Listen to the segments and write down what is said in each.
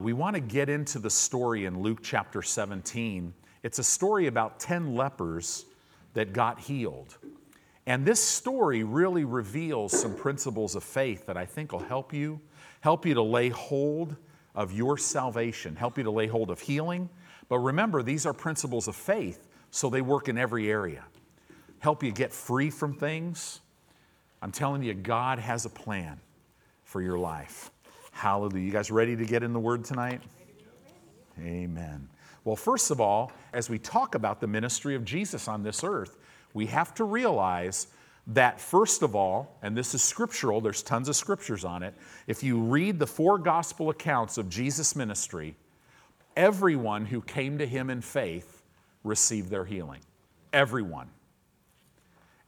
We want to get into the story in Luke chapter 17. It's a story about 10 lepers that got healed. And this story really reveals some principles of faith that I think will help you, help you to lay hold of your salvation, help you to lay hold of healing. But remember, these are principles of faith, so they work in every area. Help you get free from things. I'm telling you, God has a plan for your life. Hallelujah. You guys ready to get in the Word tonight? Amen. Well, first of all, as we talk about the ministry of Jesus on this earth, we have to realize that, first of all, and this is scriptural, there's tons of scriptures on it. If you read the four gospel accounts of Jesus' ministry, everyone who came to him in faith received their healing. Everyone.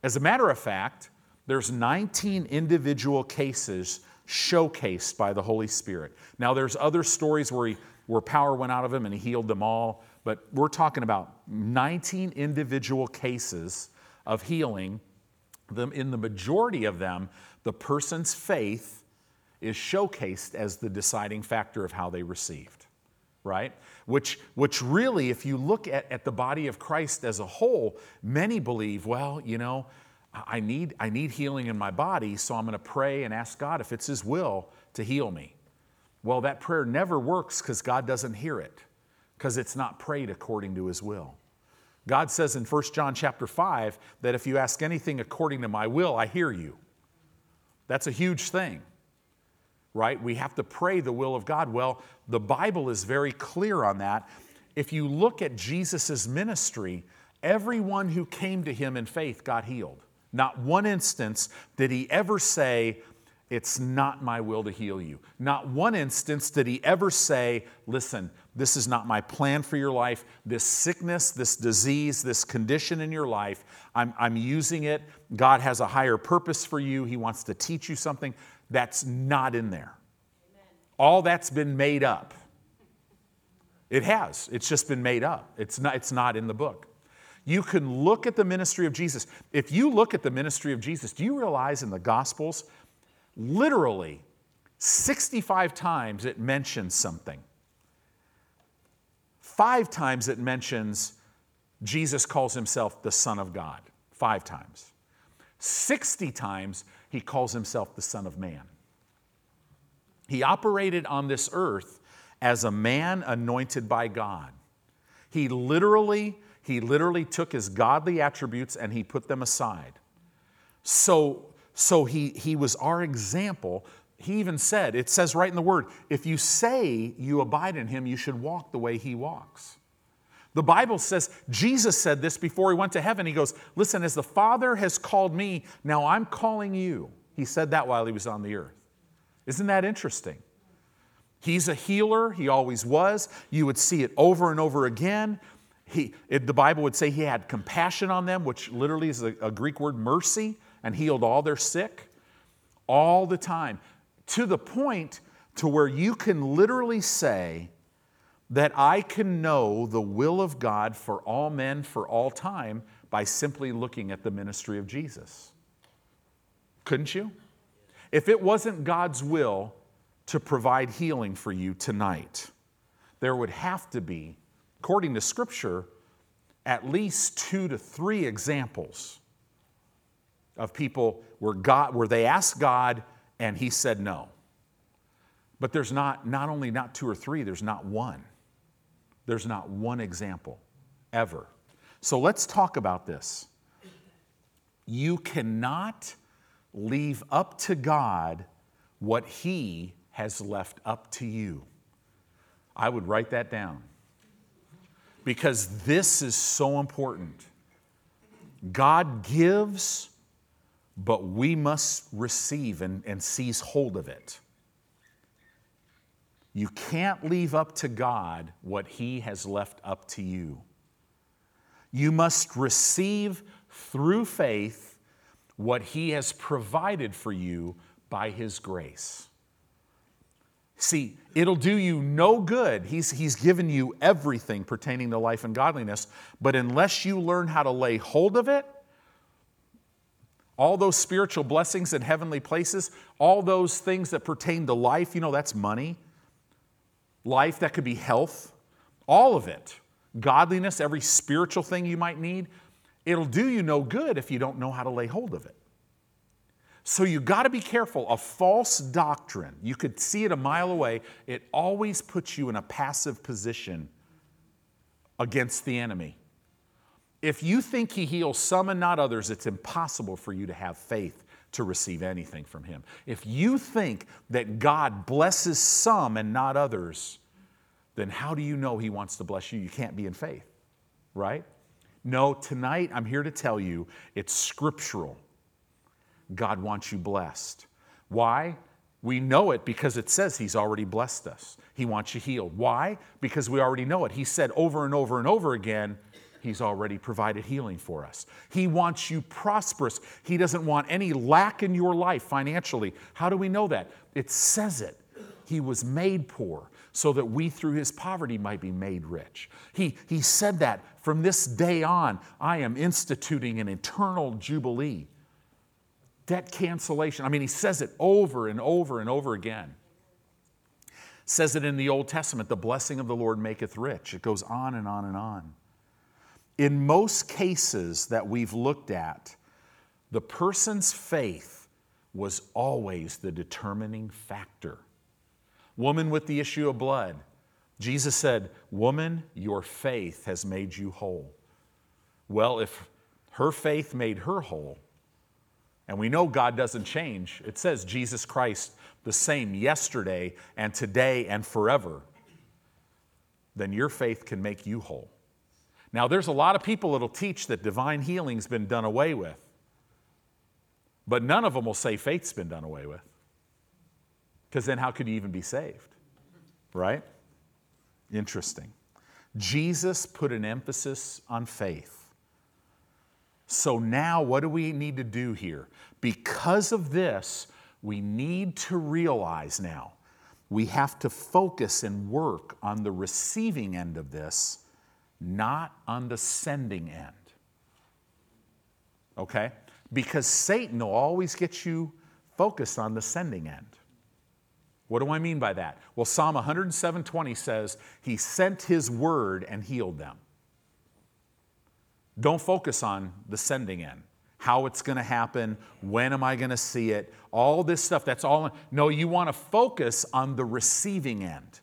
As a matter of fact, there's 19 individual cases showcased by the Holy Spirit. Now, there's other stories where, he, where power went out of him and he healed them all, but we're talking about 19 individual cases of healing. Them, in the majority of them, the person's faith is showcased as the deciding factor of how they received, right? Which, which really, if you look at, at the body of Christ as a whole, many believe, well, you know, I need, I need healing in my body, so I'm going to pray and ask God if it's His will to heal me. Well, that prayer never works because God doesn't hear it, because it's not prayed according to His will. God says in 1 John chapter 5 that if you ask anything according to my will, I hear you. That's a huge thing, right? We have to pray the will of God. Well, the Bible is very clear on that. If you look at Jesus' ministry, everyone who came to him in faith got healed. Not one instance did he ever say, It's not my will to heal you. Not one instance did he ever say, Listen, this is not my plan for your life. This sickness, this disease, this condition in your life, I'm, I'm using it. God has a higher purpose for you. He wants to teach you something. That's not in there. Amen. All that's been made up. It has. It's just been made up. It's not, it's not in the book. You can look at the ministry of Jesus. If you look at the ministry of Jesus, do you realize in the Gospels, literally 65 times it mentions something? Five times it mentions Jesus calls himself the Son of God. Five times. 60 times he calls himself the Son of Man. He operated on this earth as a man anointed by God. He literally he literally took his godly attributes and he put them aside. So, so he, he was our example. He even said, it says right in the word, if you say you abide in him, you should walk the way he walks. The Bible says, Jesus said this before he went to heaven. He goes, Listen, as the Father has called me, now I'm calling you. He said that while he was on the earth. Isn't that interesting? He's a healer, he always was. You would see it over and over again. He, it, the Bible would say he had compassion on them, which literally is a, a Greek word, mercy, and healed all their sick all the time. To the point to where you can literally say that I can know the will of God for all men for all time by simply looking at the ministry of Jesus. Couldn't you? If it wasn't God's will to provide healing for you tonight, there would have to be according to Scripture, at least two to three examples of people where, God, where they asked God and He said no. But there's not, not only not two or three, there's not one. There's not one example ever. So let's talk about this. You cannot leave up to God what He has left up to you. I would write that down because this is so important. God gives, but we must receive and, and seize hold of it. You can't leave up to God what He has left up to you. You must receive through faith what He has provided for you by His grace. See, it'll do you no good. He's, he's given you everything pertaining to life and godliness, but unless you learn how to lay hold of it, all those spiritual blessings in heavenly places, all those things that pertain to life, you know, that's money, life, that could be health, all of it. Godliness, every spiritual thing you might need. It'll do you no good if you don't know how to lay hold of it. So you got to be careful. A false doctrine, you could see it a mile away, it always puts you in a passive position against the enemy. If you think he heals some and not others, it's impossible for you to have faith to receive anything from him. If you think that God blesses some and not others, then how do you know he wants to bless you? You can't be in faith, right? No, tonight I'm here to tell you it's scriptural. God wants you blessed. Why? We know it because it says He's already blessed us. He wants you healed. Why? Because we already know it. He said over and over and over again, He's already provided healing for us. He wants you prosperous. He doesn't want any lack in your life financially. How do we know that? It says it. He was made poor so that we through his poverty might be made rich. He, he said that from this day on, I am instituting an eternal jubilee. Debt cancellation. I mean, he says it over and over and over again. Says it in the Old Testament, the blessing of the Lord maketh rich. It goes on and on and on. In most cases that we've looked at, the person's faith was always the determining factor. Woman with the issue of blood, Jesus said, Woman, your faith has made you whole. Well, if her faith made her whole, and we know God doesn't change, it says Jesus Christ the same yesterday and today and forever, then your faith can make you whole. Now, there's a lot of people that'll teach that divine healing's been done away with, but none of them will say faith's been done away with. Because then, how could you even be saved? Right? Interesting. Jesus put an emphasis on faith. So, now what do we need to do here? Because of this, we need to realize now we have to focus and work on the receiving end of this not on the sending end. Okay? Because Satan will always get you focused on the sending end. What do I mean by that? Well, Psalm 107:20 says, "He sent his word and healed them." Don't focus on the sending end. How it's going to happen, when am I going to see it? All this stuff, that's all. No, you want to focus on the receiving end.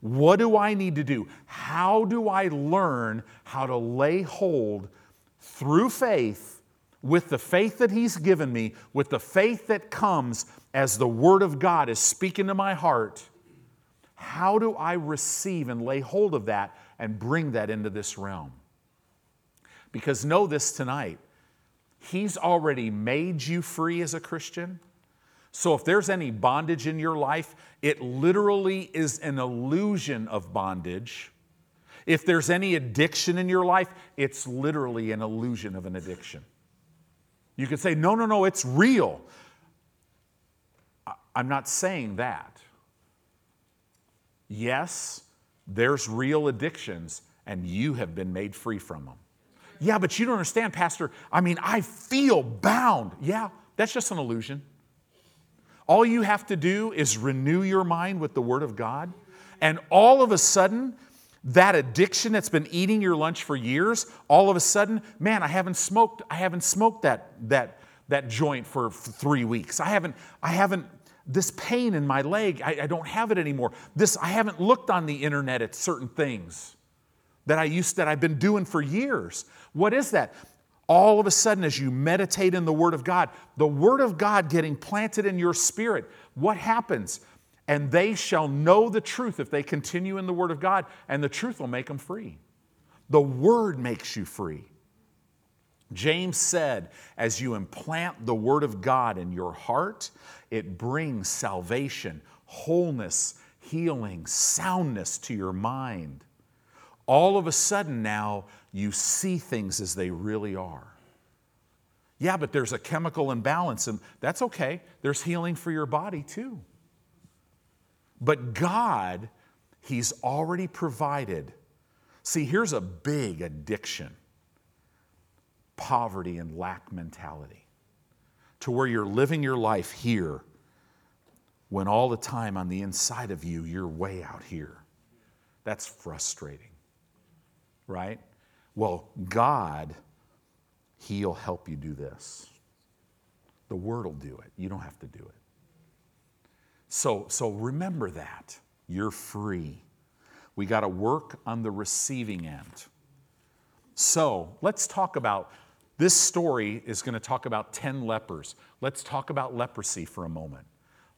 What do I need to do? How do I learn how to lay hold through faith, with the faith that He's given me, with the faith that comes as the Word of God is speaking to my heart? How do I receive and lay hold of that and bring that into this realm? Because know this tonight He's already made you free as a Christian. So if there's any bondage in your life, it literally is an illusion of bondage. If there's any addiction in your life, it's literally an illusion of an addiction. You could say, no, no, no, it's real. I'm not saying that. Yes, there's real addictions, and you have been made free from them. Yeah, but you don't understand, Pastor. I mean, I feel bound. Yeah, that's just an illusion. All you have to do is renew your mind with the Word of God, and all of a sudden, that addiction that's been eating your lunch for years, all of a sudden, man, I haven't smoked, I haven't smoked that, that, that joint for, three weeks. I haven't, I haven't, this pain in my leg, I, I don't have it anymore. This, I haven't looked on the internet at certain things that I used that I've been doing for years. What is that? all of a sudden, as you meditate in the Word of God, the Word of God getting planted in your spirit, what happens? And they shall know the truth if they continue in the Word of God, and the truth will make them free. The Word makes you free. James said, as you implant the Word of God in your heart, it brings salvation, wholeness, healing, soundness to your mind. All of a sudden now, you see things as they really are. Yeah, but there's a chemical imbalance, and that's okay. There's healing for your body too. But God, He's already provided. See, here's a big addiction poverty and lack mentality, to where you're living your life here when all the time on the inside of you, you're way out here. That's frustrating, right? Well, God, He'll help you do this. The Word will do it. You don't have to do it. So, so remember that. You're free. We got to work on the receiving end. So let's talk about this story is going to talk about 10 lepers. Let's talk about leprosy for a moment.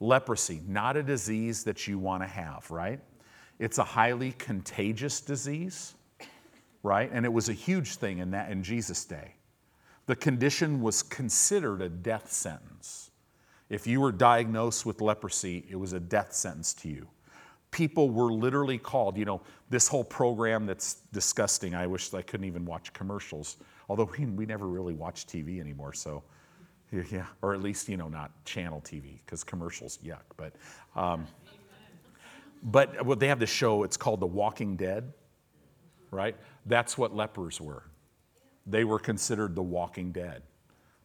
Leprosy, not a disease that you want to have, right? It's a highly contagious disease, right? And it was a huge thing in that in Jesus' day. The condition was considered a death sentence. If you were diagnosed with leprosy, it was a death sentence to you. People were literally called, you know, this whole program that's disgusting. I wish I couldn't even watch commercials, although we, we never really watch TV anymore, so yeah, or at least, you know, not channel TV, because commercials, yuck. But, um, but what they have this show, it's called The Walking Dead, right? That's what lepers were. They were considered the walking dead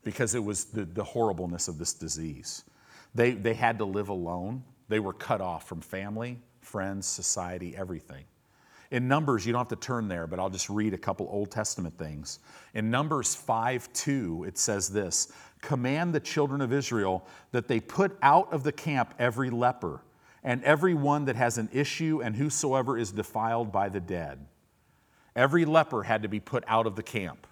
because it was the, the horribleness of this disease. They, they had to live alone. They were cut off from family, friends, society, everything. In Numbers, you don't have to turn there, but I'll just read a couple Old Testament things. In Numbers 5 2, it says this Command the children of Israel that they put out of the camp every leper, and every one that has an issue, and whosoever is defiled by the dead. Every leper had to be put out of the camp.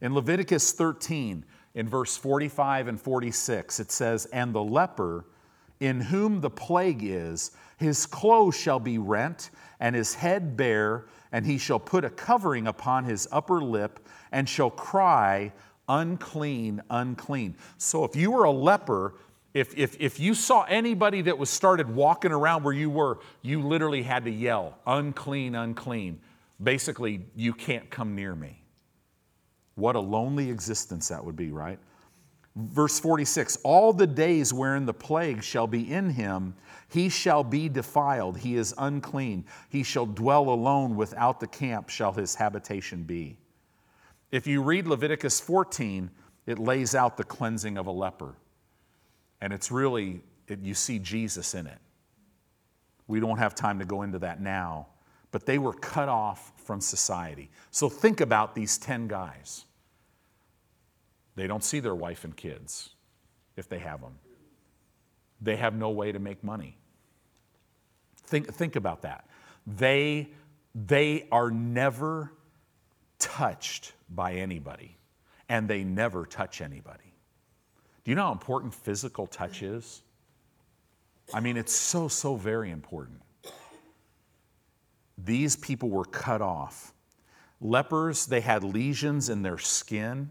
In Leviticus 13, in verse 45 and 46, it says, And the leper in whom the plague is, his clothes shall be rent, and his head bare, and he shall put a covering upon his upper lip, and shall cry, Unclean, unclean. So if you were a leper, if, if, if you saw anybody that was started walking around where you were, you literally had to yell, Unclean, unclean. Basically, you can't come near me. What a lonely existence that would be, right? Verse 46 All the days wherein the plague shall be in him, he shall be defiled, he is unclean. He shall dwell alone without the camp, shall his habitation be. If you read Leviticus 14, it lays out the cleansing of a leper. And it's really, it, you see Jesus in it. We don't have time to go into that now, but they were cut off from society. So think about these 10 guys. They don't see their wife and kids if they have them. They have no way to make money. Think, think about that. They, they are never touched by anybody, and they never touch anybody. Do you know how important physical touch is? I mean, it's so, so very important. These people were cut off. Lepers, they had lesions in their skin.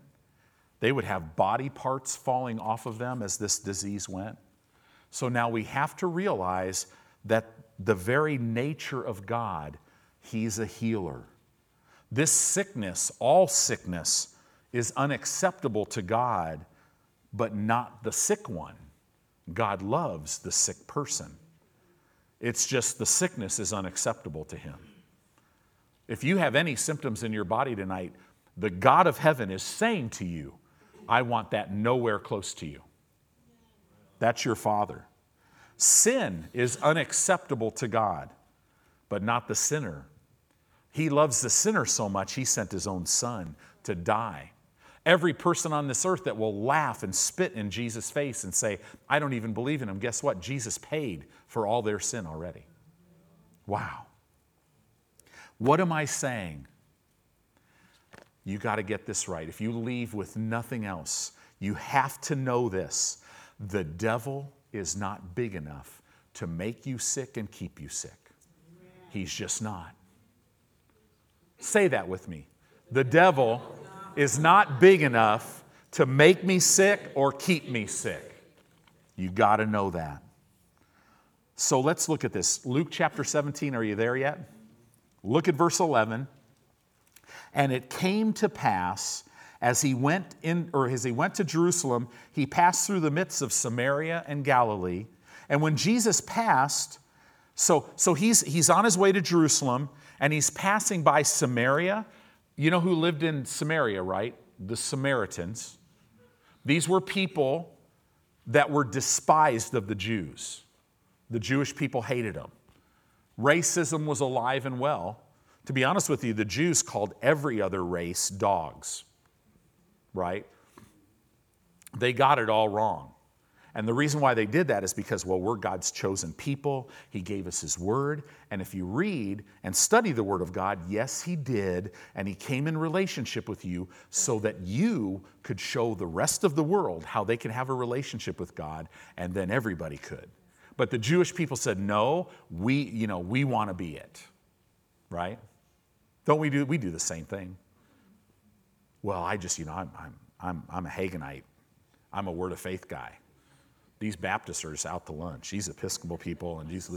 They would have body parts falling off of them as this disease went. So now we have to realize that the very nature of God, He's a healer. This sickness, all sickness, is unacceptable to God, but not the sick one. God loves the sick person. It's just the sickness is unacceptable to Him. If you have any symptoms in your body tonight, the God of heaven is saying to you, I want that nowhere close to you. That's your Father. Sin is unacceptable to God, but not the sinner. He loves the sinner so much, He sent His own Son to die. Every person on this earth that will laugh and spit in Jesus' face and say, I don't even believe in Him, guess what? Jesus paid for all their sin already. Wow. What am I saying? You got to get this right. If you leave with nothing else, you have to know this. The devil is not big enough to make you sick and keep you sick. He's just not. Say that with me. The devil is not big enough to make me sick or keep me sick. You got to know that. So let's look at this. Luke chapter 17, are you there yet? Look at verse 11. And it came to pass as he went in or as he went to Jerusalem, he passed through the midst of Samaria and Galilee. And when Jesus passed, so, so he's, he's on his way to Jerusalem and he's passing by Samaria. You know who lived in Samaria, right? The Samaritans. These were people that were despised of the Jews. The Jewish people hated them. Racism was alive and well. To be honest with you, the Jews called every other race dogs, right? They got it all wrong. And the reason why they did that is because, well, we're God's chosen people. He gave us His Word. And if you read and study the Word of God, yes, He did. And He came in relationship with you so that you could show the rest of the world how they can have a relationship with God, and then everybody could. But the Jewish people said, no, we, you know, we want to be it, right? Don't we do, we do the same thing. Well, I just, you know, I'm, I'm, I'm, I'm a Haginite. I'm a word of faith guy. These Baptists are out to lunch. These Episcopal people and these,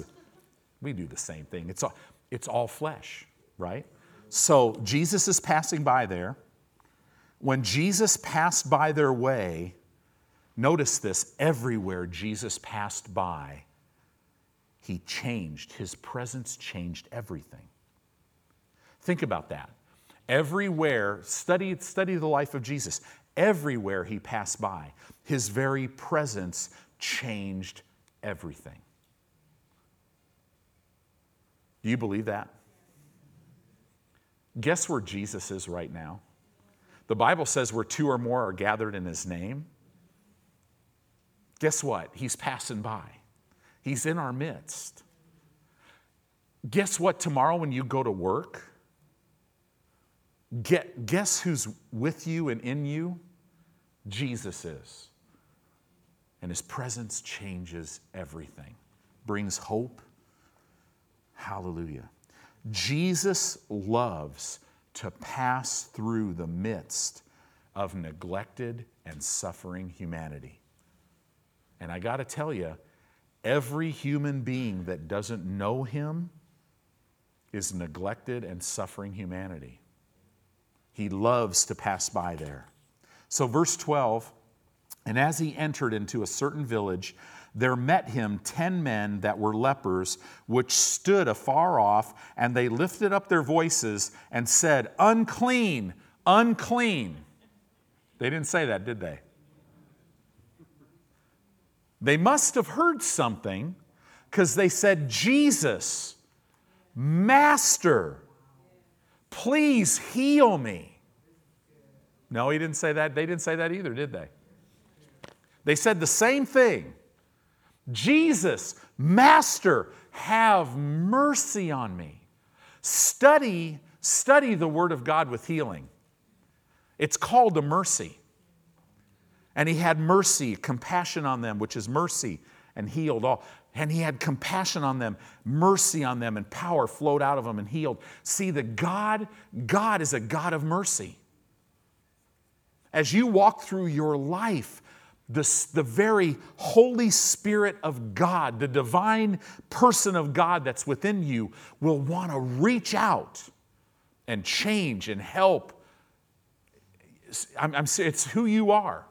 we do the same thing. It's all, it's all flesh, right? So Jesus is passing by there. When Jesus passed by their way, notice this everywhere Jesus passed by, he changed. His presence changed everything. Think about that. Everywhere, study, study the life of Jesus. Everywhere he passed by, his very presence changed everything. Do you believe that? Guess where Jesus is right now? The Bible says where two or more are gathered in his name. Guess what? He's passing by. He's in our midst. Guess what tomorrow when you go to work? Get, guess who's with you and in you? Jesus is. And his presence changes everything, brings hope. Hallelujah. Jesus loves to pass through the midst of neglected and suffering humanity. And I got to tell you, every human being that doesn't know him is neglected and suffering humanity. He loves to pass by there. So, verse 12, and as he entered into a certain village, there met him ten men that were lepers, which stood afar off, and they lifted up their voices and said, Unclean, unclean. They didn't say that, did they? They must have heard something because they said, Jesus, Master, Please heal me. No, he didn't say that. They didn't say that either, did they? They said the same thing Jesus, Master, have mercy on me. Study, study the Word of God with healing. It's called a mercy. And he had mercy, compassion on them, which is mercy, and healed all and he had compassion on them, mercy on them, and power flowed out of them and healed. See, the God, God is a God of mercy. As you walk through your life, the, the very Holy Spirit of God, the divine person of God that's within you, will want to reach out and change and help. I'm, I'm, it's who you are.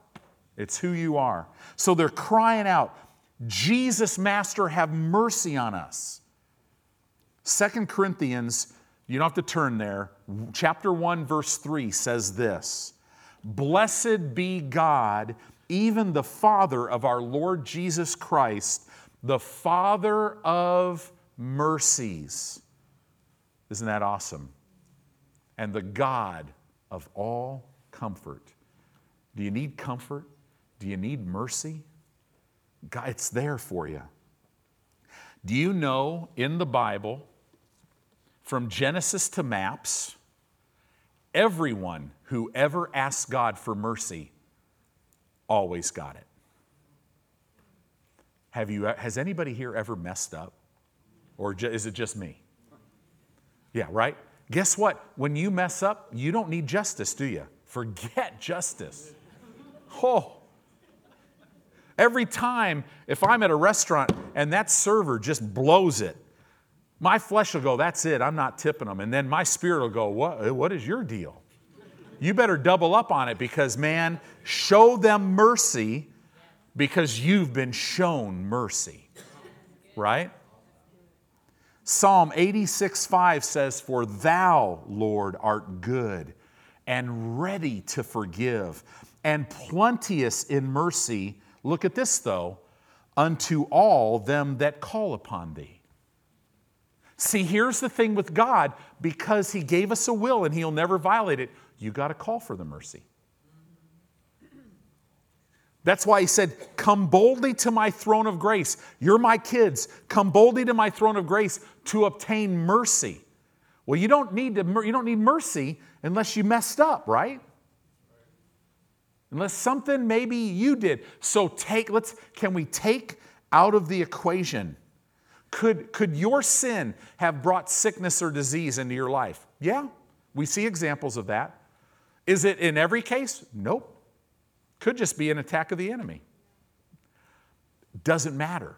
It's who you are. So they're crying out, Jesus, Master, have mercy on us. Second Corinthians, you don't have to turn there, chapter 1, verse 3 says this Blessed be God, even the Father of our Lord Jesus Christ, the Father of mercies. Isn't that awesome? And the God of all comfort. Do you need comfort? Do you need mercy? God, it's there for you. Do you know in the Bible, from Genesis to maps, everyone who ever asked God for mercy always got it? Have you, has anybody here ever messed up? Or is it just me? Yeah, right? Guess what? When you mess up, you don't need justice, do you? Forget justice. Oh, Every time, if I'm at a restaurant and that server just blows it, my flesh will go, That's it, I'm not tipping them. And then my spirit will go, What, what is your deal? You better double up on it because, man, show them mercy because you've been shown mercy. Right? Psalm 86 5 says, For thou, Lord, art good and ready to forgive, and plenteous in mercy Look at this, though unto all them that call upon thee. See, here's the thing with God because He gave us a will and He'll never violate it, you got to call for the mercy. That's why He said, Come boldly to my throne of grace. You're my kids. Come boldly to my throne of grace to obtain mercy. Well, you don't need, to, you don't need mercy unless you messed up, right? Unless something maybe you did. So take, let's, can we take out of the equation? Could, could your sin have brought sickness or disease into your life? Yeah, we see examples of that. Is it in every case? Nope. Could just be an attack of the enemy. Doesn't matter.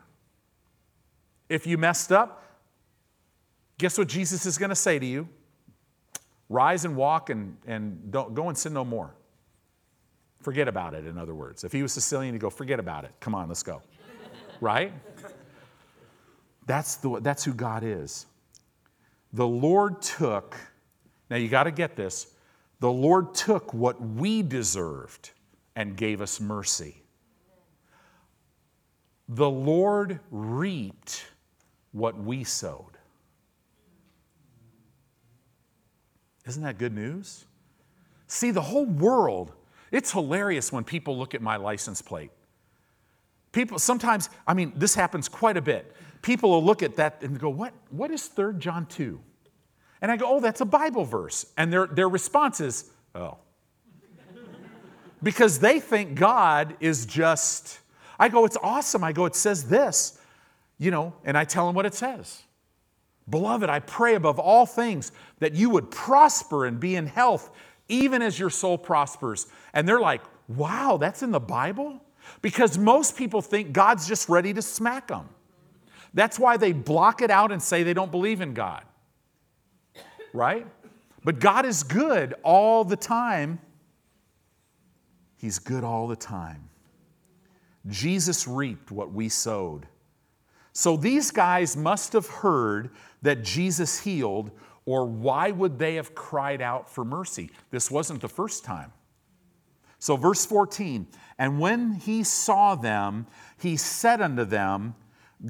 If you messed up, guess what Jesus is going to say to you? Rise and walk and, and don't, go and sin no more. Forget about it, in other words. If he was Sicilian, he'd go, forget about it. Come on, let's go. right? That's, the, that's who God is. The Lord took, now you got to get this, the Lord took what we deserved and gave us mercy. The Lord reaped what we sowed. Isn't that good news? See, the whole world, it's hilarious when people look at my license plate. People sometimes, I mean, this happens quite a bit. People will look at that and go, What, what is 3 John 2? And I go, Oh, that's a Bible verse. And their, their response is, Oh. because they think God is just, I go, It's awesome. I go, It says this, you know, and I tell them what it says. Beloved, I pray above all things that you would prosper and be in health, even as your soul prospers. And they're like, wow, that's in the Bible? Because most people think God's just ready to smack them. That's why they block it out and say they don't believe in God. Right? But God is good all the time. He's good all the time. Jesus reaped what we sowed. So these guys must have heard that Jesus healed, or why would they have cried out for mercy? This wasn't the first time. So, verse 14, and when he saw them, he said unto them,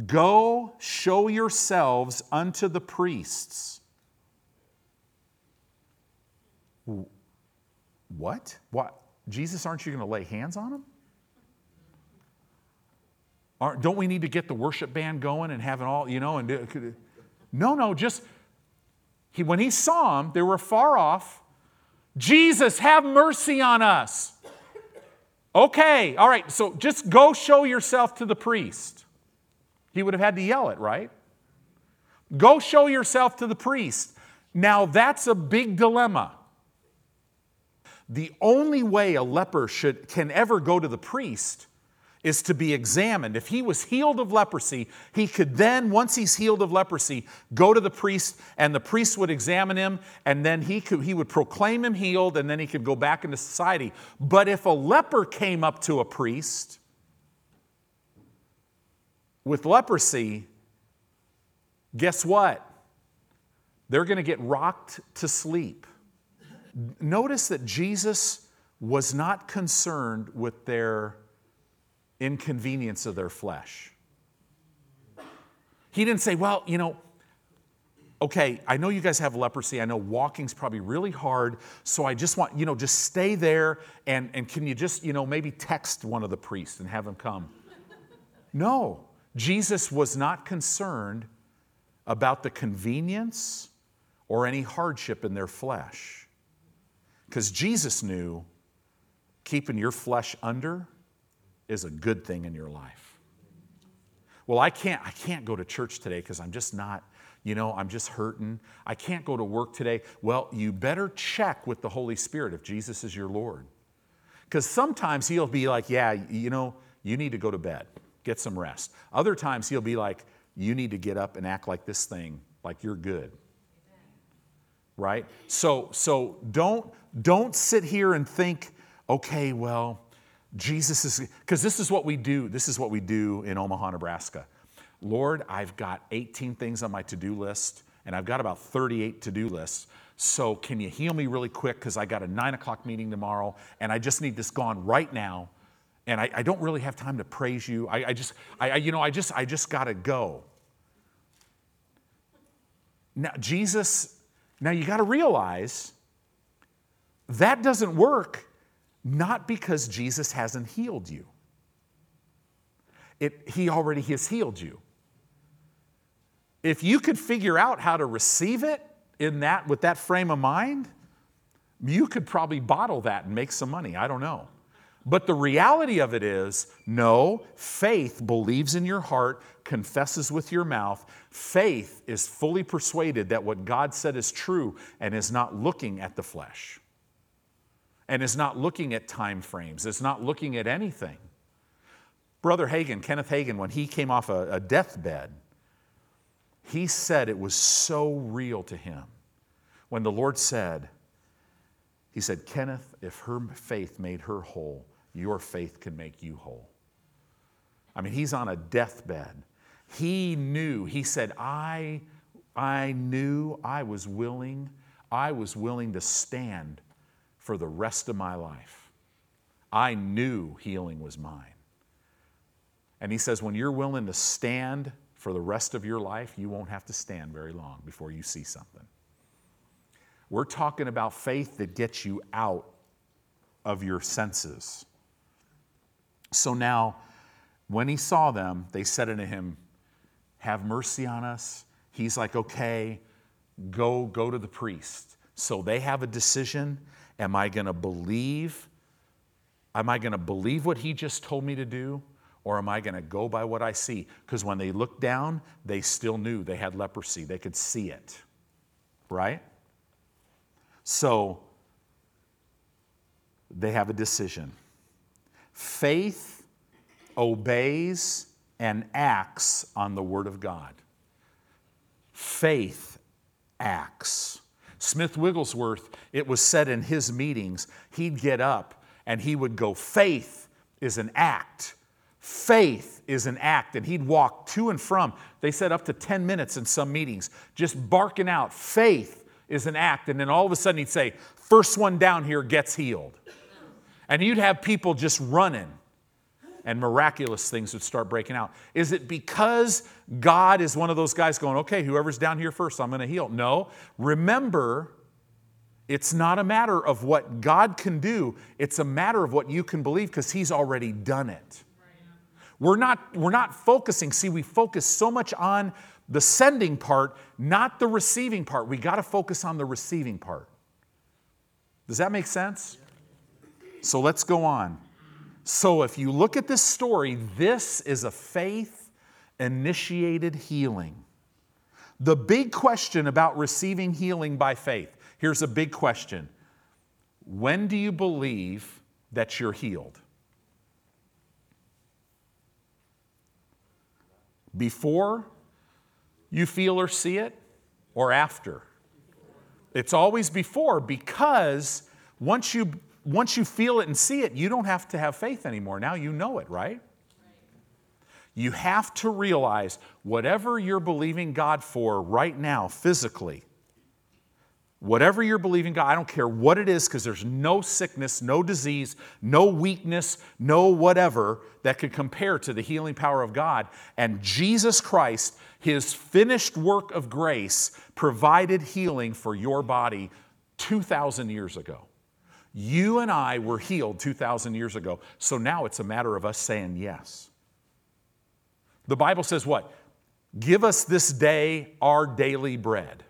Go show yourselves unto the priests. What? What? Jesus, aren't you going to lay hands on them? Aren't, don't we need to get the worship band going and have it all, you know, and do, no, no, just he, when he saw them, they were far off. Jesus, have mercy on us. Okay, all right, so just go show yourself to the priest. He would have had to yell it, right? Go show yourself to the priest. Now that's a big dilemma. The only way a leper should, can ever go to the priest is to be examined. If he was healed of leprosy, he could then, once he's healed of leprosy, go to the priest and the priest would examine him and then he, could, he would proclaim him healed and then he could go back into society. But if a leper came up to a priest with leprosy, guess what? They're going to get rocked to sleep. Notice that Jesus was not concerned with their inconvenience of their flesh. He didn't say, Well, you know, okay, I know you guys have leprosy. I know walking's probably really hard. So I just want, you know, just stay there and, and can you just, you know, maybe text one of the priests and have them come? No, Jesus was not concerned about the convenience or any hardship in their flesh. Because Jesus knew keeping your flesh under is a good thing in your life. Well, I can't, I can't go to church today because I'm just not, you know, I'm just hurting. I can't go to work today. Well, you better check with the Holy Spirit if Jesus is your Lord. Because sometimes He'll be like, yeah, you know, you need to go to bed, get some rest. Other times He'll be like, you need to get up and act like this thing, like you're good. Right? So, so don't, don't sit here and think, okay, well, Jesus is, because this is what we do. This is what we do in Omaha, Nebraska. Lord, I've got 18 things on my to do list, and I've got about 38 to do lists. So can you heal me really quick? Because I got a nine o'clock meeting tomorrow, and I just need this gone right now. And I, I don't really have time to praise you. I, I just, I, you know, I just, I just got to go. Now, Jesus, now you got to realize that doesn't work not because Jesus hasn't healed you. It, he already has healed you. If you could figure out how to receive it in that with that frame of mind, you could probably bottle that and make some money. I don't know. But the reality of it is no, faith believes in your heart, confesses with your mouth. Faith is fully persuaded that what God said is true and is not looking at the flesh and is not looking at time frames, is not looking at anything. Brother Hagin, Kenneth Hagin, when he came off a, a deathbed, he said it was so real to him when the Lord said, He said, Kenneth, if her faith made her whole, your faith can make you whole. I mean, he's on a deathbed. He knew, he said, I, I knew I was willing, I was willing to stand for the rest of my life. I knew healing was mine. And he says, when you're willing to stand for the rest of your life, you won't have to stand very long before you see something. We're talking about faith that gets you out of your senses. So now, when he saw them, they said unto him, Have mercy on us. He's like, Okay, go, go to the priest. So they have a decision. Am I going to believe? Am I going to believe what he just told me to do? Or am I going to go by what I see? Because when they looked down, they still knew they had leprosy. They could see it, right? So they have a decision. Faith obeys and acts on the Word of God. Faith acts. Smith Wigglesworth, it was said in his meetings, he'd get up and he would go, Faith is an act. Faith is an act. And he'd walk to and from, they said up to 10 minutes in some meetings, just barking out, Faith is an act. And then all of a sudden he'd say, First one down here gets healed. And you'd have people just running, and miraculous things would start breaking out. Is it because God is one of those guys going, okay, whoever's down here first, I'm going to heal? No. Remember, it's not a matter of what God can do, it's a matter of what you can believe because He's already done it. We're not, we're not focusing. See, we focus so much on the sending part, not the receiving part. We got to focus on the receiving part. Does that make sense? So let's go on. So if you look at this story, this is a faith initiated healing. The big question about receiving healing by faith here's a big question When do you believe that you're healed? Before you feel or see it, or after? It's always before because once you once you feel it and see it, you don't have to have faith anymore. Now you know it, right? You have to realize whatever you're believing God for right now, physically, whatever you're believing God, I don't care what it is, because there's no sickness, no disease, no weakness, no whatever that could compare to the healing power of God. And Jesus Christ, his finished work of grace, provided healing for your body 2,000 years ago. You and I were healed 2,000 years ago. So now it's a matter of us saying yes. The Bible says what? Give us this day our daily bread.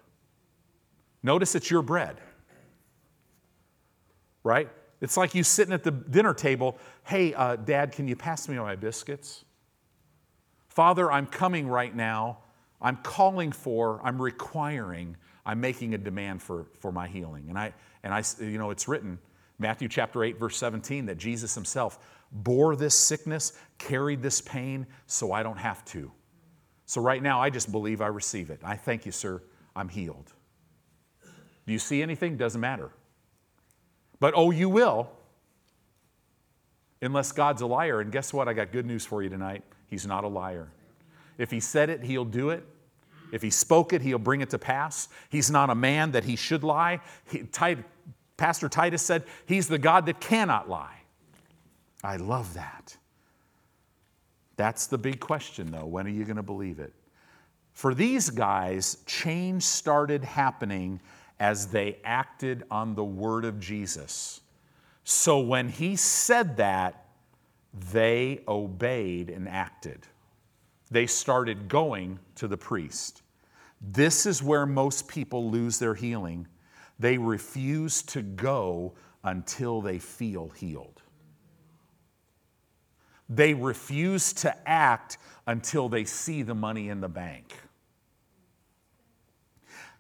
Notice it's your bread, right? It's like you sitting at the dinner table. Hey, uh, Dad, can you pass me my biscuits? Father, I'm coming right now. I'm calling for, I'm requiring, I'm making a demand for, for my healing. And I, and I, you know, it's written, Matthew chapter 8, verse 17, that Jesus himself bore this sickness, carried this pain, so I don't have to. So right now, I just believe I receive it. I thank you, sir. I'm healed. Do you see anything? Doesn't matter. But oh, you will, unless God's a liar. And guess what? I got good news for you tonight. He's not a liar. If he said it, he'll do it. If he spoke it, he'll bring it to pass. He's not a man that he should lie. He, Pastor Titus said, He's the God that cannot lie. I love that. That's the big question, though. When are you going to believe it? For these guys, change started happening as they acted on the word of Jesus. So when he said that, they obeyed and acted. They started going to the priest. This is where most people lose their healing. They refuse to go until they feel healed. They refuse to act until they see the money in the bank.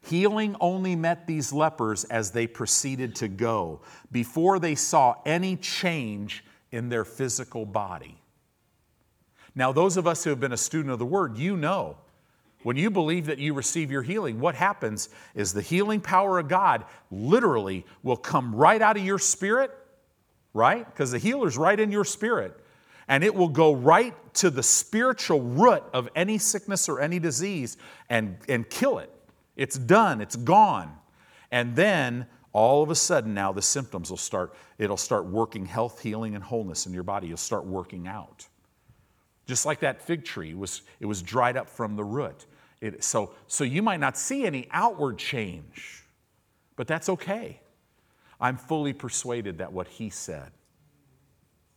Healing only met these lepers as they proceeded to go, before they saw any change in their physical body. Now, those of us who have been a student of the Word, you know, when you believe that you receive your healing, what happens is the healing power of God literally will come right out of your spirit, right? Because the healer's right in your spirit. And it will go right to the spiritual root of any sickness or any disease and, and kill it. It's done, it's gone. And then all of a sudden now the symptoms will start, it'll start working health, healing, and wholeness in your body. You'll start working out. Just like that fig tree was, it was dried up from the root. It, so, so you might not see any outward change, but that's okay. I'm fully persuaded that what he said,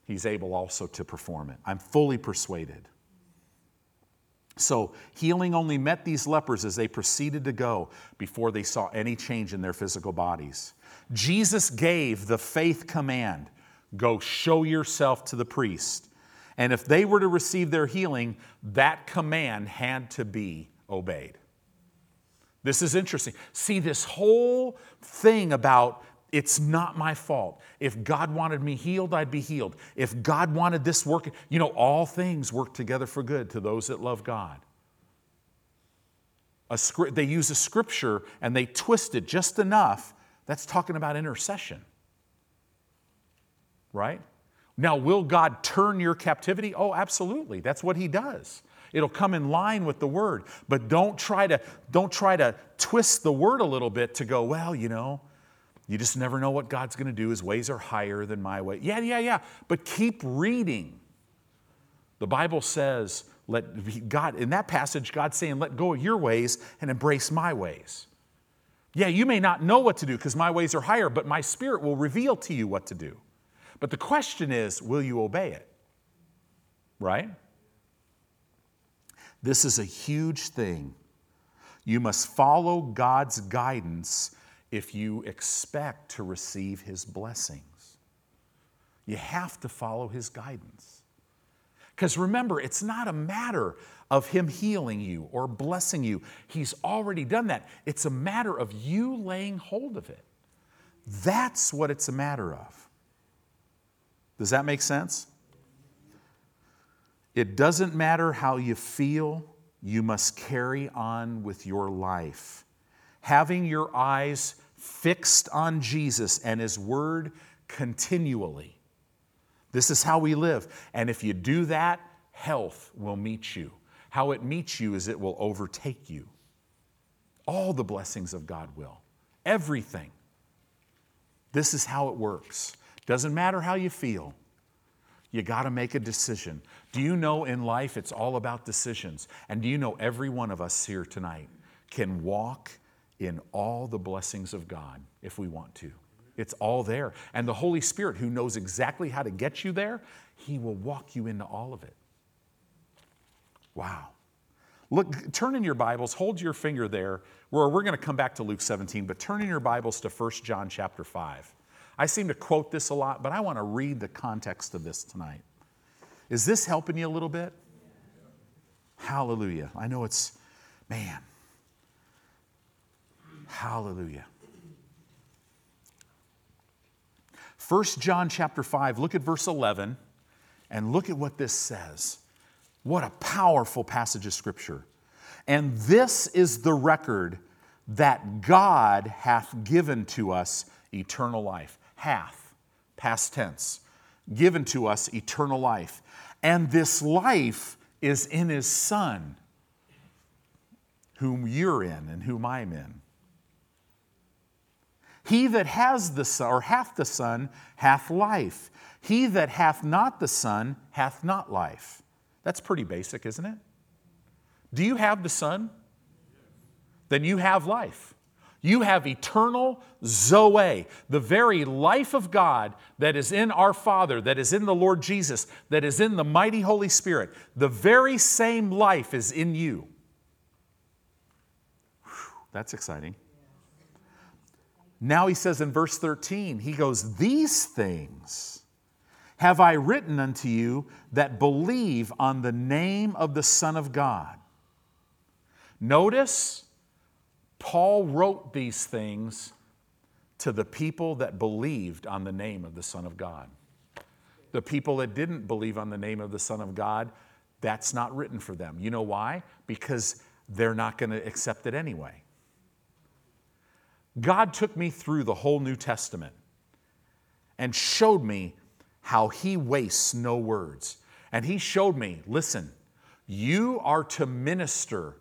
he's able also to perform it. I'm fully persuaded. So, healing only met these lepers as they proceeded to go before they saw any change in their physical bodies. Jesus gave the faith command go show yourself to the priest. And if they were to receive their healing, that command had to be obeyed. This is interesting. See, this whole thing about it's not my fault. If God wanted me healed, I'd be healed. If God wanted this work, you know, all things work together for good to those that love God. Script, they use a scripture and they twist it just enough. That's talking about intercession. Right? Now, will God turn your captivity? Oh, absolutely. That's what He does. It'll come in line with the word. But don't try to, don't try to twist the word a little bit to go, well, you know, you just never know what God's going to do. His ways are higher than my way. Yeah, yeah, yeah. But keep reading. The Bible says, let God, in that passage, God's saying, let go of your ways and embrace my ways. Yeah, you may not know what to do because my ways are higher, but my spirit will reveal to you what to do. But the question is, will you obey it? Right? This is a huge thing. You must follow God's guidance if you expect to receive His blessings. You have to follow His guidance. Because remember, it's not a matter of Him healing you or blessing you. He's already done that. It's a matter of you laying hold of it. That's what it's a matter of. Does that make sense? It doesn't matter how you feel, you must carry on with your life having your eyes fixed on Jesus and His Word continually. This is how we live. And if you do that, health will meet you. How it meets you is it will overtake you. All the blessings of God will. Everything. This is how it works. Doesn't matter how you feel. You got to make a decision. Do you know in life it's all about decisions? And do you know every one of us here tonight can walk in all the blessings of God if we want to. It's all there. And the Holy Spirit, who knows exactly how to get you there, He will walk you into all of it. Wow. Look, turn in your Bibles, hold your finger there, where we're going to come back to Luke 17, but turn in your Bibles to 1 John chapter 5. I seem to quote this a lot, but I want to read the context of this tonight. Is this helping you a little bit? Hallelujah. I know it's, man, Hallelujah. 1 John chapter 5, look at verse 11 and look at what this says. What a powerful passage of scripture. And this is the record that God hath given to us eternal life. Hath, past tense, given to us eternal life. And this life is in his Son, whom you're in and whom I'm in. He that has the Son, or hath the Son, hath life. He that hath not the Son, hath not life. That's pretty basic, isn't it? Do you have the Son? then you have life. You have eternal Zoe, the very life of God that is in our Father, that is in the Lord Jesus, that is in the mighty Holy Spirit. The very same life is in you. Whew, that's exciting. Now he says in verse 13, he goes, These things have I written unto you that believe on the name of the Son of God. Notice, Paul wrote these things to the people that believed on the name of the Son of God. The people that didn't believe on the name of the Son of God, that's not written for them. You know why? Because they're not going to accept it anyway. God took me through the whole New Testament and showed me how He wastes no words. And He showed me listen, you are to minister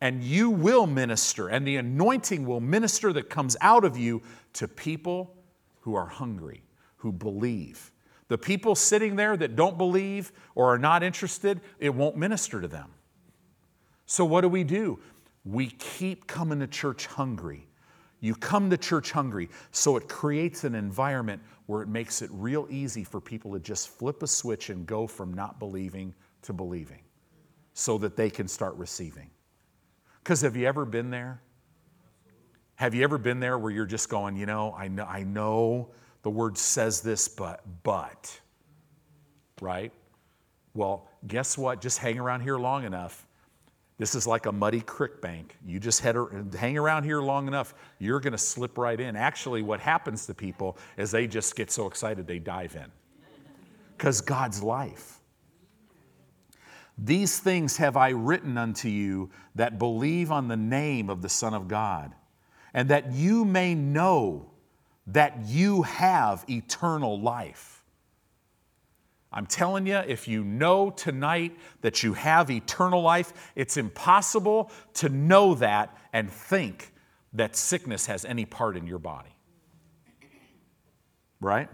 and you will minister, and the anointing will minister that comes out of you to people who are hungry, who believe. The people sitting there that don't believe or are not interested, it won't minister to them. So, what do we do? We keep coming to church hungry. You come to church hungry, so it creates an environment where it makes it real easy for people to just flip a switch and go from not believing to believing so that they can start receiving. Because have you ever been there? Have you ever been there where you're just going, you know, I know, I know the word says this, but, but, right? Well, guess what? Just hang around here long enough. This is like a muddy creek bank. You just head, hang around here long enough, you're going to slip right in. Actually, what happens to people is they just get so excited they dive in. Because God's life. These things have I written unto you that believe on the name of the Son of God, and that you may know that you have eternal life. I'm telling you, if you know tonight that you have eternal life, it's impossible to know that and think that sickness has any part in your body. Right?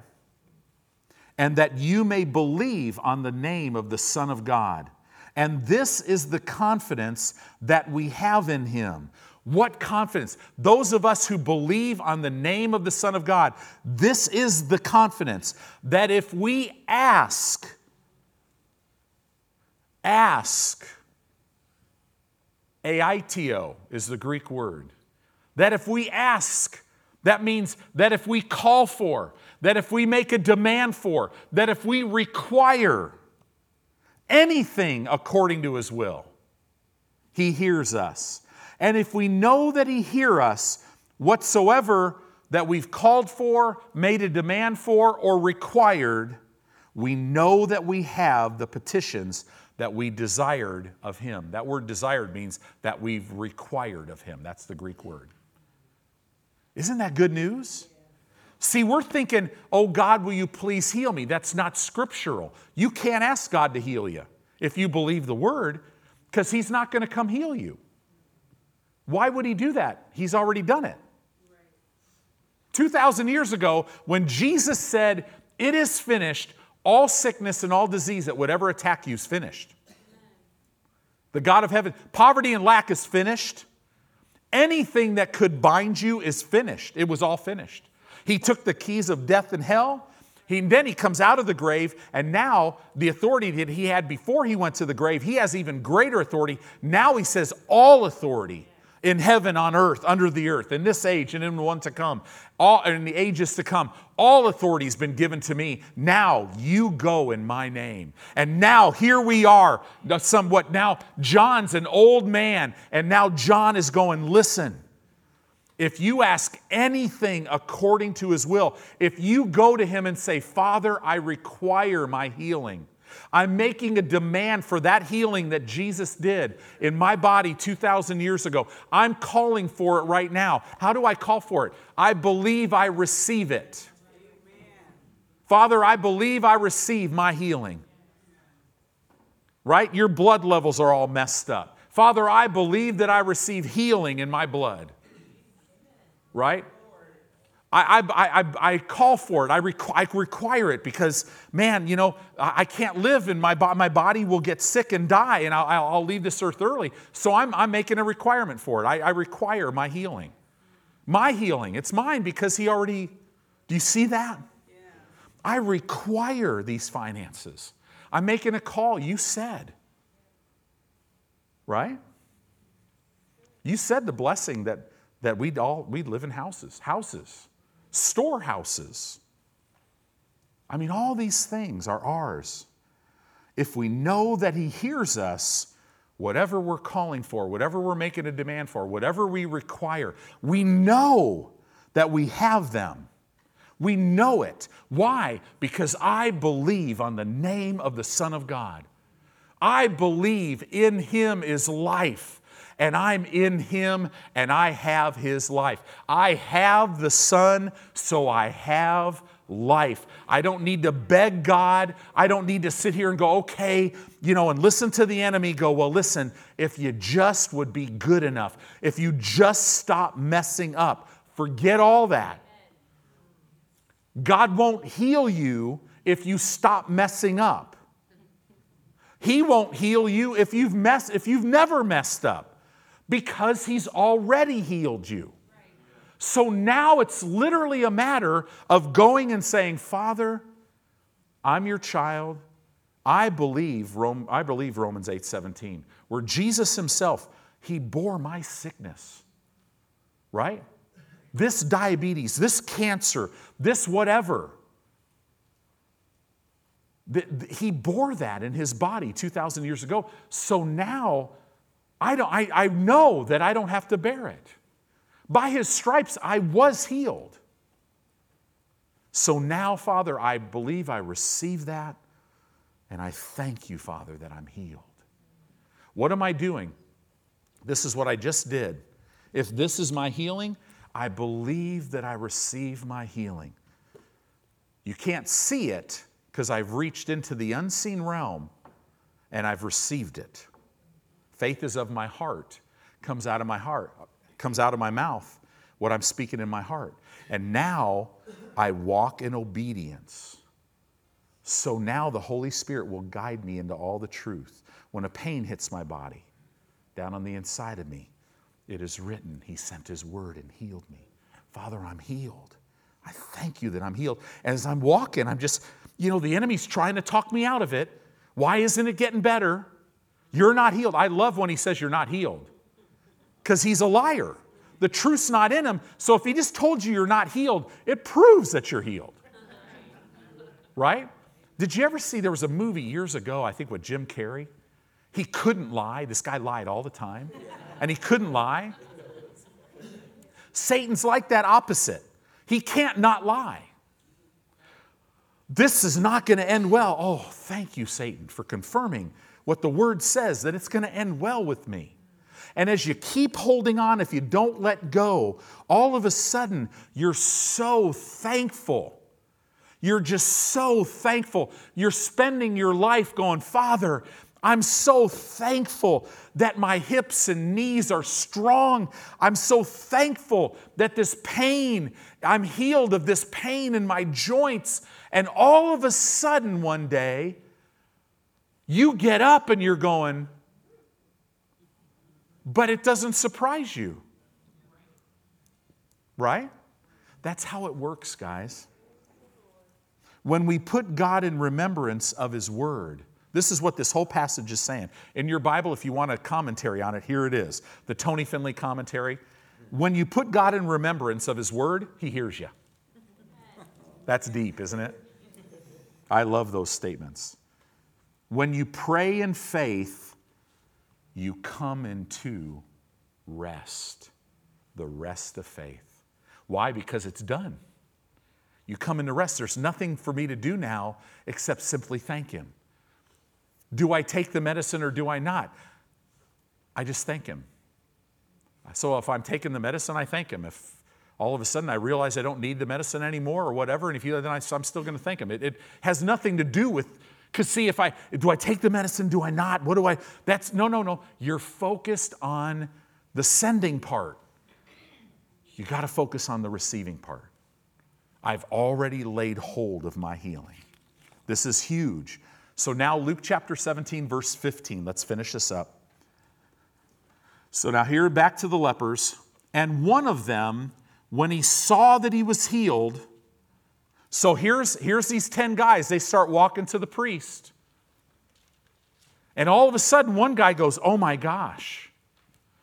And that you may believe on the name of the Son of God and this is the confidence that we have in Him. What confidence? Those of us who believe on the name of the Son of God, this is the confidence that if we ask, ask, aiteo is the Greek word, that if we ask, that means that if we call for, that if we make a demand for, that if we require, anything according to his will. He hears us. And if we know that he hear us, whatsoever that we've called for, made a demand for, or required, we know that we have the petitions that we desired of him. That word desired means that we've required of him. That's the Greek word. Isn't that good news? See, we're thinking, oh God, will you please heal me? That's not scriptural. You can't ask God to heal you if you believe the word, because He's not going to come heal you. Why would He do that? He's already done it. 2,000 years ago, when Jesus said, It is finished, all sickness and all disease that would ever attack you is finished. The God of heaven, poverty and lack is finished. Anything that could bind you is finished. It was all finished. He took the keys of death and hell. He, then he comes out of the grave, and now the authority that he had before he went to the grave, he has even greater authority. Now he says, All authority in heaven, on earth, under the earth, in this age and in the one to come, all in the ages to come, all authority has been given to me. Now you go in my name. And now here we are, somewhat now John's an old man, and now John is going, listen. If you ask anything according to his will, if you go to him and say, Father, I require my healing, I'm making a demand for that healing that Jesus did in my body 2,000 years ago. I'm calling for it right now. How do I call for it? I believe I receive it. Father, I believe I receive my healing. Right? Your blood levels are all messed up. Father, I believe that I receive healing in my blood right? I, I, I, I, call for it. I, requ- I, require it because, man, you know, I can't live and my, bo- my body will get sick and die and I'll, I'll leave this earth early. So I'm, I'm making a requirement for it. I, I require my healing. My healing. It's mine because He already, do you see that? Yeah. I require these finances. I'm making a call. You said, right? You said the blessing that, that we'd all, we'd live in houses, houses storehouses. I mean, all these things are ours. If we know that He hears us, whatever we're calling for, whatever we're making a demand for, whatever we require, we know that we have them. We know it. Why? Because I believe on the name of the Son of God. I believe in Him is life and I'm in him and I have his life. I have the Son, so I have life. I don't need to beg God. I don't need to sit here and go, okay, you know, and listen to the enemy go, well, listen, if you just would be good enough, if you just stop messing up, forget all that. God won't heal you if you stop messing up. He won't heal you if you've messed if you've never messed up because He's already healed you. So now it's literally a matter of going and saying, Father, I'm your child. I believe, Rome, I believe Romans 8 17, where Jesus Himself, He bore my sickness, right? This diabetes, this cancer, this whatever. He bore that in His body 2,000 years ago. So now I, don't, I, I know that I don't have to bear it. By his stripes, I was healed. So now, Father, I believe I receive that, and I thank you, Father, that I'm healed. What am I doing? This is what I just did. If this is my healing, I believe that I receive my healing. You can't see it because I've reached into the unseen realm and I've received it. Faith is of my heart, comes out of my heart, comes out of my mouth, what I'm speaking in my heart. And now I walk in obedience. So now the Holy Spirit will guide me into all the truth. When a pain hits my body, down on the inside of me, it is written, He sent His word and healed me. Father, I'm healed. I thank you that I'm healed. As I'm walking, I'm just, you know, the enemy's trying to talk me out of it. Why isn't it getting better? You're not healed. I love when he says you're not healed because he's a liar. The truth's not in him. So if he just told you you're not healed, it proves that you're healed. Right? Did you ever see there was a movie years ago, I think with Jim Carrey? He couldn't lie. This guy lied all the time, and he couldn't lie. Satan's like that opposite. He can't not lie. This is not going to end well. Oh, thank you, Satan, for confirming what the word says, that it's going to end well with me. And as you keep holding on, if you don't let go, all of a sudden you're so thankful. You're just so thankful. You're spending your life going, Father, I'm so thankful that my hips and knees are strong. I'm so thankful that this pain, I'm healed of this pain in my joints. And all of a sudden, one day, you get up and you're going, but it doesn't surprise you. Right? That's how it works, guys. When we put God in remembrance of His Word, this is what this whole passage is saying. In your Bible, if you want a commentary on it, here it is the Tony Finley commentary. When you put God in remembrance of His Word, He hears you. That's deep, isn't it? I love those statements. When you pray in faith, you come into rest, the rest of faith. Why? Because it's done. You come into rest. There's nothing for me to do now except simply thank Him. Do I take the medicine or do I not? I just thank Him. So if I'm taking the medicine, I thank Him. If all of a sudden I realize I don't need the medicine anymore or whatever, and if you then I, am still going to thank Him. It, it has nothing to do with because see, if I do I take the medicine, do I not? What do I? That's no, no, no. You're focused on the sending part. You got to focus on the receiving part. I've already laid hold of my healing. This is huge. So now, Luke chapter 17, verse 15, let's finish this up. So now, here back to the lepers. And one of them, when he saw that he was healed, so here's, here's these 10 guys, they start walking to the priest. And all of a sudden, one guy goes, Oh my gosh,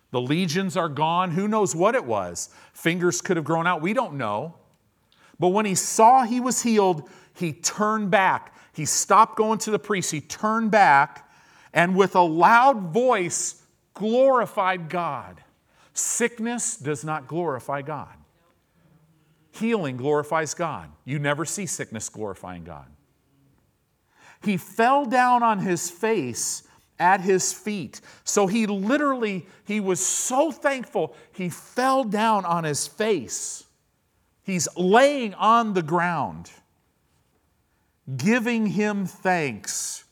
the legions are gone. Who knows what it was? Fingers could have grown out. We don't know. But when he saw he was healed, he turned back. He stopped going to the priest. He turned back and with a loud voice glorified God. Sickness does not glorify God. Healing glorifies God. You never see sickness glorifying God. He fell down on his face at his feet. So he literally, he was so thankful, he fell down on his face. He's laying on the ground, giving him thanks.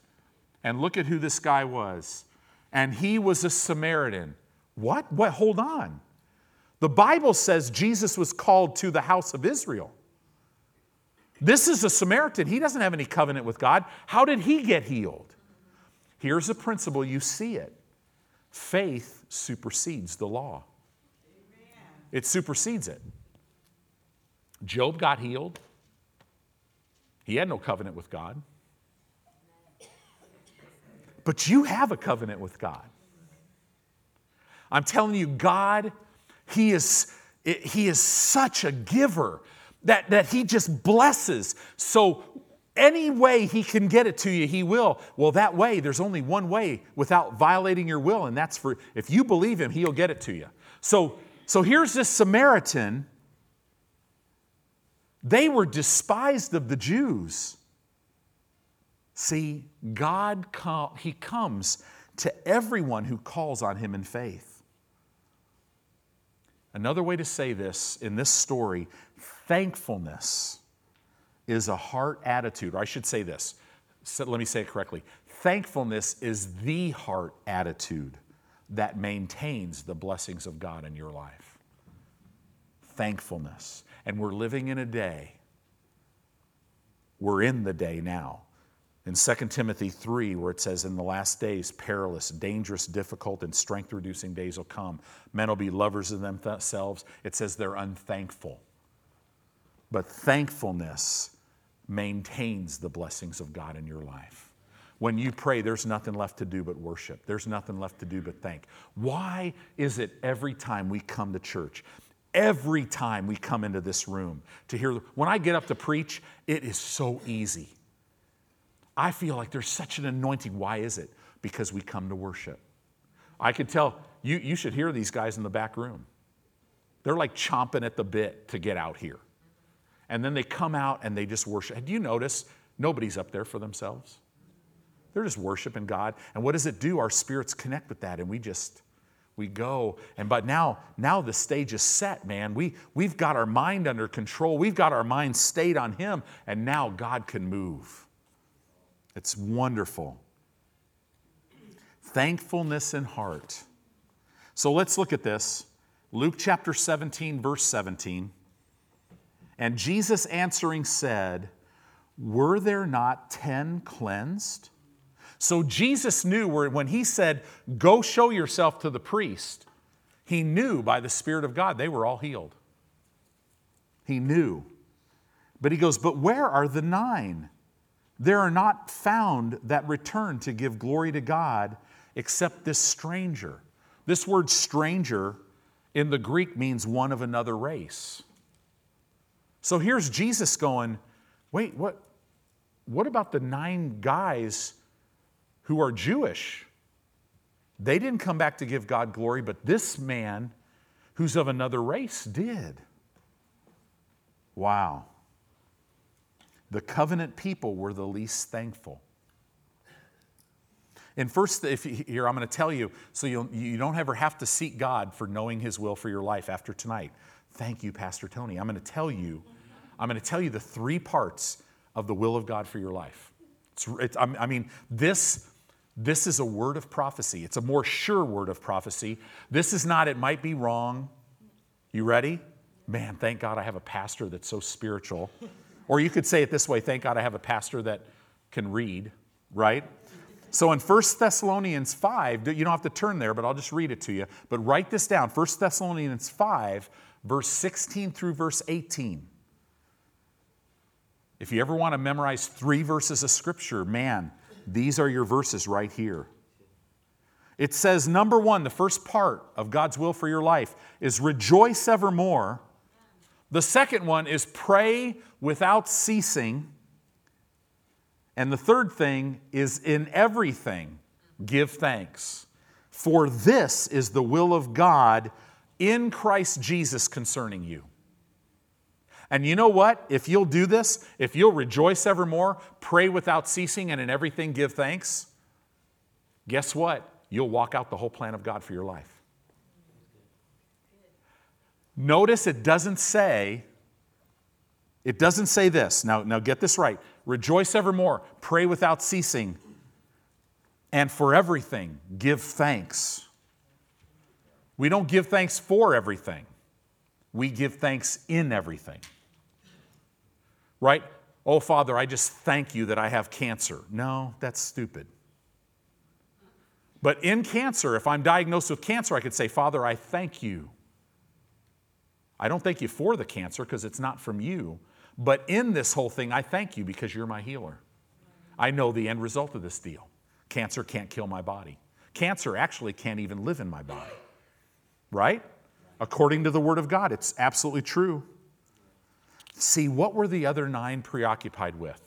And look at who this guy was. And he was a Samaritan. What? What? Hold on. The Bible says Jesus was called to the house of Israel. This is a Samaritan. He doesn't have any covenant with God. How did he get healed? Here's a principle you see it faith supersedes the law, it supersedes it. Job got healed, he had no covenant with God. But you have a covenant with God. I'm telling you, God, He is, he is such a giver that, that He just blesses. So, any way He can get it to you, He will. Well, that way, there's only one way without violating your will, and that's for if you believe Him, He'll get it to you. So, so here's this Samaritan. They were despised of the Jews. See, God, He comes to everyone who calls on Him in faith. Another way to say this in this story thankfulness is a heart attitude, or I should say this. So let me say it correctly. Thankfulness is the heart attitude that maintains the blessings of God in your life. Thankfulness. And we're living in a day, we're in the day now in 2 Timothy 3, where it says, In the last days, perilous, dangerous, difficult, and strength reducing days will come. Men will be lovers of themselves. It says they're unthankful. But thankfulness maintains the blessings of God in your life. When you pray, there's nothing left to do but worship. There's nothing left to do but thank. Why is it every time we come to church, every time we come into this room to hear, when I get up to preach, it is so easy. I feel like there's such an anointing. Why is it? Because we come to worship. I could tell you, you should hear these guys in the back room. They're like chomping at the bit to get out here. And then they come out and they just worship. Do you notice nobody's up there for themselves? They're just worshiping God. And what does it do? Our spirits connect with that and we just we go and but now now the stage is set man we we've got our mind under control we've got our mind stayed on him and now god can move it's wonderful. Thankfulness in heart. So let's look at this. Luke chapter 17, verse 17. And Jesus answering said, Were there not 10 cleansed? So Jesus knew when he said, Go show yourself to the priest, he knew by the Spirit of God they were all healed. He knew. But he goes, But where are the nine? There are not found that return to give glory to God except this stranger. This word stranger in the Greek means one of another race. So here's Jesus going, wait, what, what about the nine guys who are Jewish? They didn't come back to give God glory, but this man who's of another race did. Wow. The covenant people were the least thankful. And first, if you, here I'm going to tell you, so you you don't ever have to seek God for knowing His will for your life after tonight. Thank you, Pastor Tony. I'm going to tell you, I'm going to tell you the three parts of the will of God for your life. It's, it's, I mean, this this is a word of prophecy. It's a more sure word of prophecy. This is not. It might be wrong. You ready? Man, thank God I have a pastor that's so spiritual. Or you could say it this way thank God I have a pastor that can read, right? So in 1 Thessalonians 5, you don't have to turn there, but I'll just read it to you. But write this down 1 Thessalonians 5, verse 16 through verse 18. If you ever want to memorize three verses of Scripture, man, these are your verses right here. It says, number one, the first part of God's will for your life is rejoice evermore. The second one is pray without ceasing. And the third thing is in everything, give thanks. For this is the will of God in Christ Jesus concerning you. And you know what? If you'll do this, if you'll rejoice evermore, pray without ceasing, and in everything give thanks, guess what? You'll walk out the whole plan of God for your life. Notice it doesn't say, it doesn't say this. Now, now get this right. Rejoice evermore, pray without ceasing, and for everything give thanks. We don't give thanks for everything, we give thanks in everything. Right? Oh, Father, I just thank you that I have cancer. No, that's stupid. But in cancer, if I'm diagnosed with cancer, I could say, Father, I thank you. I don't thank you for the cancer because it's not from you. But in this whole thing, I thank you because you're my healer. I know the end result of this deal. Cancer can't kill my body. Cancer actually can't even live in my body. Right? According to the Word of God, it's absolutely true. See, what were the other nine preoccupied with?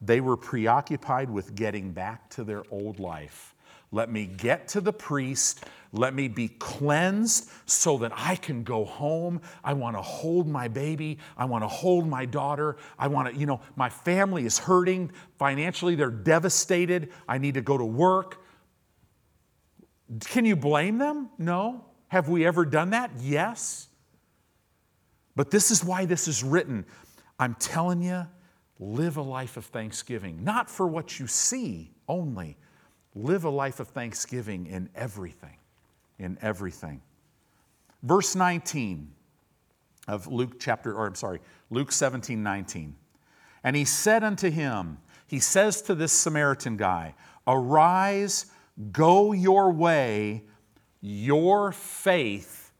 They were preoccupied with getting back to their old life let me get to the priest. Let me be cleansed so that I can go home. I want to hold my baby. I want to hold my daughter. I want to, you know, my family is hurting. Financially, they're devastated. I need to go to work. Can you blame them? No. Have we ever done that? Yes. But this is why this is written. I'm telling you, live a life of thanksgiving, not for what you see only Live a life of thanksgiving in everything. In everything. Verse 19 of Luke chapter, or I'm sorry, Luke 17, 19. And he said unto him, he says to this Samaritan guy, Arise, go your way, your faith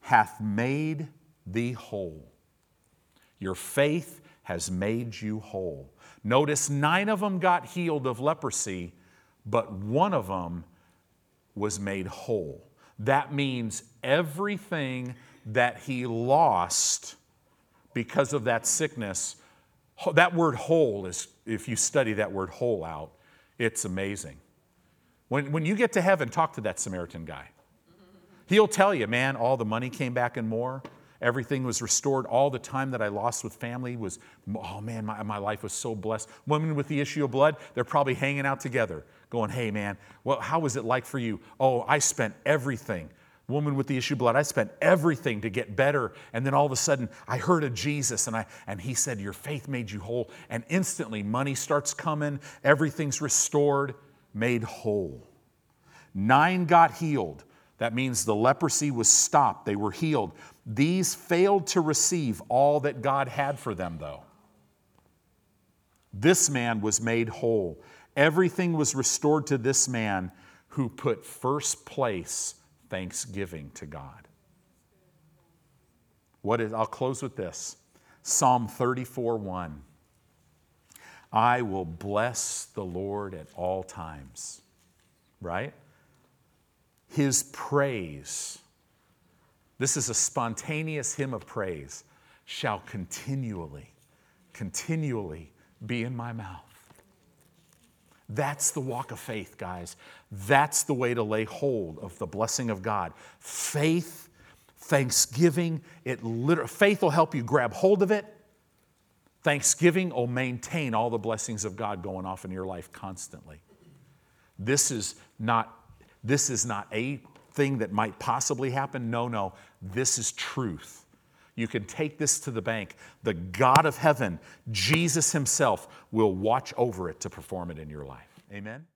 hath made thee whole. Your faith has made you whole. Notice nine of them got healed of leprosy, but one of them was made whole. That means everything that he lost because of that sickness, that word whole is, if you study that word whole out, it's amazing. When, when you get to heaven, talk to that Samaritan guy. He'll tell you, man, all the money came back and more. Everything was restored. All the time that I lost with family was, oh man, my, my life was so blessed. Women with the issue of blood, they're probably hanging out together, going, hey man, well, how was it like for you? Oh, I spent everything. Woman with the issue of blood, I spent everything to get better. And then all of a sudden, I heard of Jesus and, I, and he said, Your faith made you whole. And instantly, money starts coming, everything's restored, made whole. Nine got healed. That means the leprosy was stopped, they were healed. These failed to receive all that God had for them, though. This man was made whole. Everything was restored to this man who put first place thanksgiving to God. What is, I'll close with this Psalm 34 1. I will bless the Lord at all times, right? His praise this is a spontaneous hymn of praise, shall continually, continually be in my mouth. That's the walk of faith, guys. That's the way to lay hold of the blessing of God. Faith, thanksgiving, it literally, faith will help you grab hold of it. Thanksgiving will maintain all the blessings of God going off in your life constantly. This is not this is not a thing that might possibly happen. No, no, this is truth. You can take this to the bank. The God of heaven, Jesus Himself, will watch over it to perform it in your life. Amen.